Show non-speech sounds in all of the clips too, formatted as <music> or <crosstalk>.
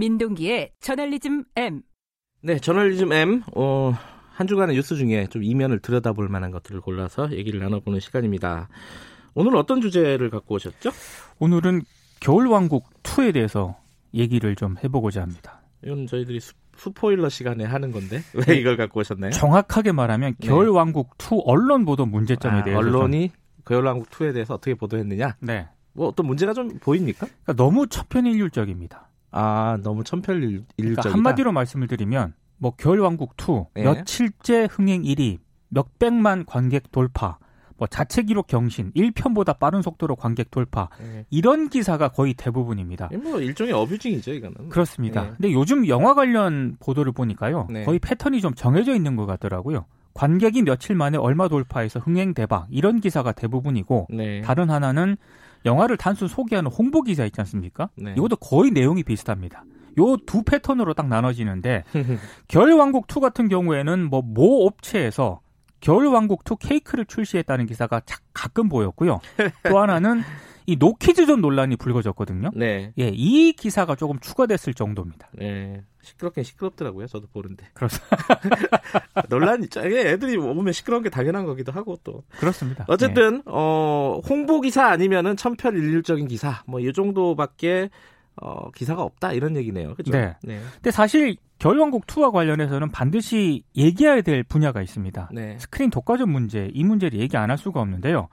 민동기의 저널리즘 M. 네, 저널리즘 M. 어, 한 주간의 뉴스 중에 좀 이면을 들여다볼 만한 것들을 골라서 얘기를 나눠보는 시간입니다. 오늘 어떤 주제를 갖고 오셨죠? 오늘은 겨울왕국 2에 대해서 얘기를 좀 해보고자 합니다. 이건 저희들이 스, 스포일러 시간에 하는 건데 <laughs> 왜 이걸 갖고 오셨나요? 정확하게 말하면 네. 겨울왕국 2 언론 보도 문제점에 아, 대해서 언론이 겨울왕국 2에 대해서 어떻게 보도했느냐? 좀, 네, 뭐 어떤 문제가 좀 보입니까? 그러니까 너무 천편일률적입니다. 아, 너무 천편일률적이다. 그러니까 한마디로 말씀을 드리면 뭐 겨울 왕국 2 예. 며칠째 흥행 1위, 몇 백만 관객 돌파, 뭐 자체 기록 경신, 1편보다 빠른 속도로 관객 돌파 예. 이런 기사가 거의 대부분입니다. 뭐 일종의 어뷰징이죠, 이거는. 그렇습니다. 네. 근데 요즘 영화 관련 보도를 보니까요. 네. 거의 패턴이 좀 정해져 있는 것 같더라고요. 관객이 며칠 만에 얼마 돌파해서 흥행 대박 이런 기사가 대부분이고 네. 다른 하나는 영화를 단순 소개하는 홍보 기사 있지 않습니까? 네. 이것도 거의 내용이 비슷합니다. 요 두 패턴으로 딱 나눠지는데 <laughs> 겨울왕국 2 같은 경우에는 뭐 모 업체에서 겨울왕국 2 케이크를 출시했다는 기사가 자- 가끔 보였고요. 또 하나는 이 노키즈존 논란이 불거졌거든요. 네. 예, 이 기사가 조금 추가됐을 정도입니다. 네. 시끄럽긴 시끄럽더라고요. 저도 보는데. 그렇습니다. <laughs> 논란이 있죠. 애들이 오면 시끄러운 게 당연한 거기도 하고 또. 그렇습니다. 예. 어쨌든 어 홍보 기사 아니면은 천편일률적인 기사 뭐 이 정도밖에 어 기사가 없다 이런 얘기네요. 그죠? 네. 근데 사실 겨울왕국 2와 관련해서는 반드시 얘기해야 될 분야가 있습니다. 네. 스크린 독과점 문제, 이 문제를 얘기 안 할 수가 없는데요.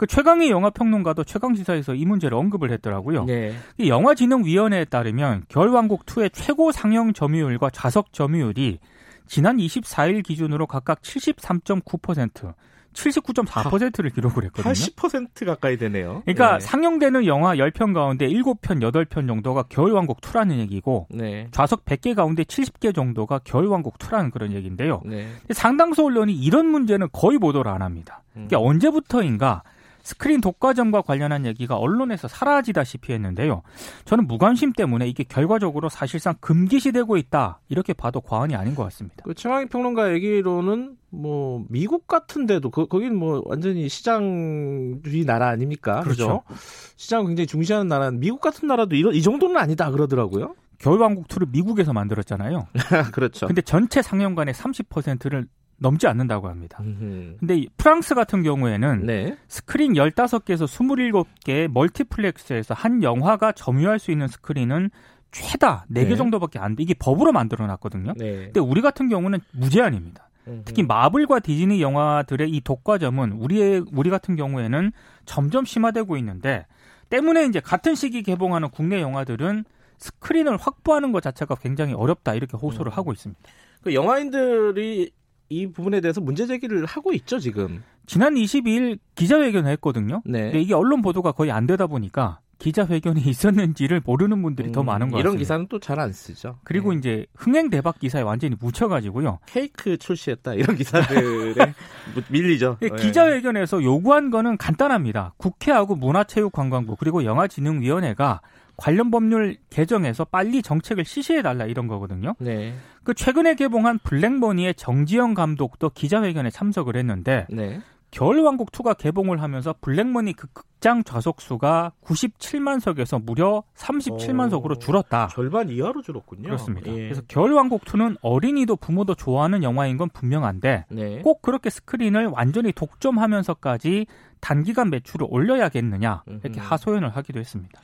그 최강희 영화 평론가도 최강 시사에서 이 문제를 언급을 했더라고요. 네. 이 영화진흥위원회에 따르면 겨울왕국 2의 최고 상영 점유율과 좌석 점유율이 지난 24일 기준으로 각각 73.9%, 79.4%를 기록을 했거든요. 80% 가까이 되네요. 그러니까 네. 상영되는 영화 10편 가운데 7편, 8편 정도가 겨울왕국 2라는 얘기고 네. 좌석 100개 가운데 70개 정도가 겨울왕국 2라는 그런 얘기인데요. 네. 상당수 언론이 이런 문제는 거의 보도를 안 합니다. 음. 이게 언제부터인가 스크린 독과점과 관련한 얘기가 언론에서 사라지다시피 했는데요. 저는 무관심 때문에 이게 결과적으로 사실상 금기시되고 있다 이렇게 봐도 과언이 아닌 것 같습니다. 그 최강희 평론가 얘기로는 뭐 미국 같은데도 그 거긴 뭐 완전히 시장주의 나라 아닙니까? 그렇죠. 그죠? 시장 굉장히 중시하는 나라. 미국 같은 나라도 이런 이 정도는 아니다 그러더라고요. 겨울왕국 2를 미국에서 만들었잖아요. <laughs> 그렇죠. 근데 전체 상영관의 30%를 넘지 않는다고 합니다. 음흠. 근데 이 프랑스 같은 경우에는 네. 스크린 15개에서 27개 멀티플렉스에서 한 영화가 점유할 수 있는 스크린은 최다 4개 네. 정도밖에 안 돼. 이게 법으로 만들어 놨거든요. 네. 근데 우리 같은 경우는 무제한입니다. 특히 마블과 디즈니 영화들의 이 독과점은 우리의 우리 같은 경우에는 점점 심화되고 있는데 때문에 이제 같은 시기 개봉하는 국내 영화들은 스크린을 확보하는 것 자체가 굉장히 어렵다 이렇게 호소를 음. 하고 있습니다. 그 영화인들이 이 부분에 대해서 문제 제기를 하고 있죠 지금. 지난 22일 기자회견을 했거든요. 네. 근데 이게 언론 보도가 거의 안 되다 보니까 기자회견이 있었는지를 모르는 분들이 더 음, 많은 것 이런 같습니다. 기사는 또 잘 안 쓰죠. 그리고 네. 이제 흥행 대박 기사에 완전히 묻혀가지고요. 케이크 출시했다 이런 기사들에 <laughs> 무- 밀리죠. 예, 네. 기자회견에서 요구한 거는 간단합니다. 국회하고 문화체육관광부 그리고 영화진흥위원회가 관련 법률 개정해서 빨리 정책을 시시해달라 이런 거거든요. 네. 그 최근에 개봉한 블랙머니의 정지영 감독도 기자회견에 참석을 했는데 네. 겨울왕국 2가 개봉을 하면서 블랙머니 그 극장 좌석수가 97만 석에서 무려 37만 오. 석으로 줄었다. 절반 이하로 줄었군요. 그렇습니다. 예. 그래서 겨울왕국 2는 어린이도 부모도 좋아하는 영화인 건 분명한데 네. 꼭 그렇게 스크린을 완전히 독점하면서까지 단기간 매출을 올려야겠느냐 이렇게. 하소연을 하기도 했습니다.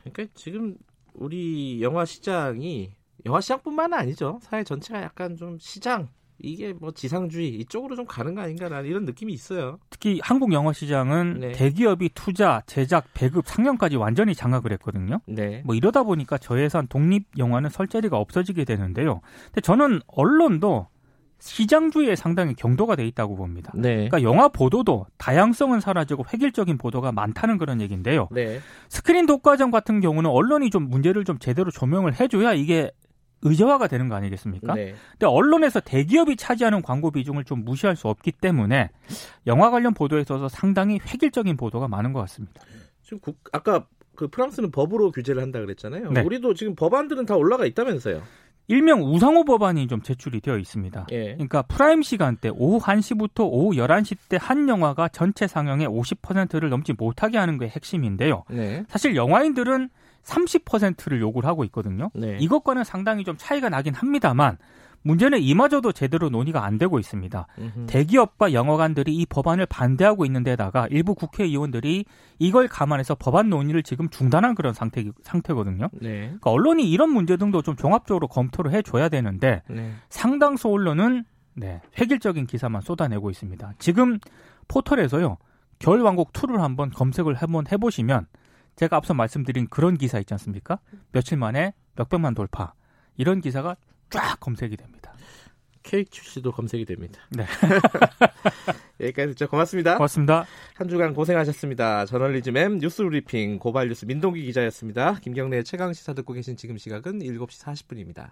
그러니까 지금 우리 영화 시장이 영화 시장뿐만 아니죠. 사회 전체가 약간 좀 시장 이게 뭐 지상주의 이쪽으로 좀 가는 거 아닌가라는 이런 느낌이 있어요. 특히 한국 영화 시장은 네. 대기업이 투자, 제작, 배급, 상영까지 완전히 장악을 했거든요. 네. 뭐 이러다 보니까 저예산 독립 영화는 설 자리가 없어지게 되는데요. 근데 저는 언론도 시장주의에 상당히 경도가 돼 있다고 봅니다. 네. 그러니까 영화 보도도 다양성은 사라지고 획일적인 보도가 많다는 그런 얘기인데요. 네. 스크린 독과점 같은 경우는 언론이 좀 문제를 좀 제대로 조명을 해줘야 이게 의제화가 되는 거 아니겠습니까? 네. 근데 언론에서 대기업이 차지하는 광고 비중을 좀 무시할 수 없기 때문에 영화 관련 보도에 있어서 상당히 획일적인 보도가 많은 것 같습니다. 지금 국, 아까 그 프랑스는 법으로 규제를 한다 그랬잖아요. 네. 우리도 지금 법안들은 다 올라가 있다면서요. 일명 우상호 법안이 좀 제출이 되어 있습니다. 예. 그러니까 프라임 시간 대 오후 1시부터 오후 11시 대 한 영화가 전체 상영의 50%를 넘지 못하게 하는 게 핵심인데요. 네. 사실 영화인들은 30%를 요구를 하고 있거든요. 네. 이것과는 상당히 좀 차이가 나긴 합니다만 문제는 이마저도 제대로 논의가 안 되고 있습니다. 음흠. 대기업과 영화관들이 이 법안을 반대하고 있는 데다가 일부 국회의원들이 이걸 감안해서 법안 논의를 지금 중단한 그런 상태, 상태거든요. 네. 그러니까 언론이 이런 문제 등도 좀 종합적으로 검토를 해줘야 되는데 네. 상당수 언론은 네, 획일적인 기사만 쏟아내고 있습니다. 지금 포털에서요. 겨울왕국 2를 한번 검색을 한번 해보시면 제가 앞서 말씀드린 그런 기사 있지 않습니까? 며칠 만에 몇백만 돌파 이런 기사가 쫙 검색이 됩니다. 출시도 검색이 됩니다. 네. <laughs> 여기까지 듣죠. 고맙습니다. 고맙습니다. 한 주간 고생하셨습니다. 저널리즘 M 뉴스 브리핑 고발 뉴스 민동기 기자였습니다. 김경래의 최강 시사 듣고 계신 지금 시각은 7시 40분입니다.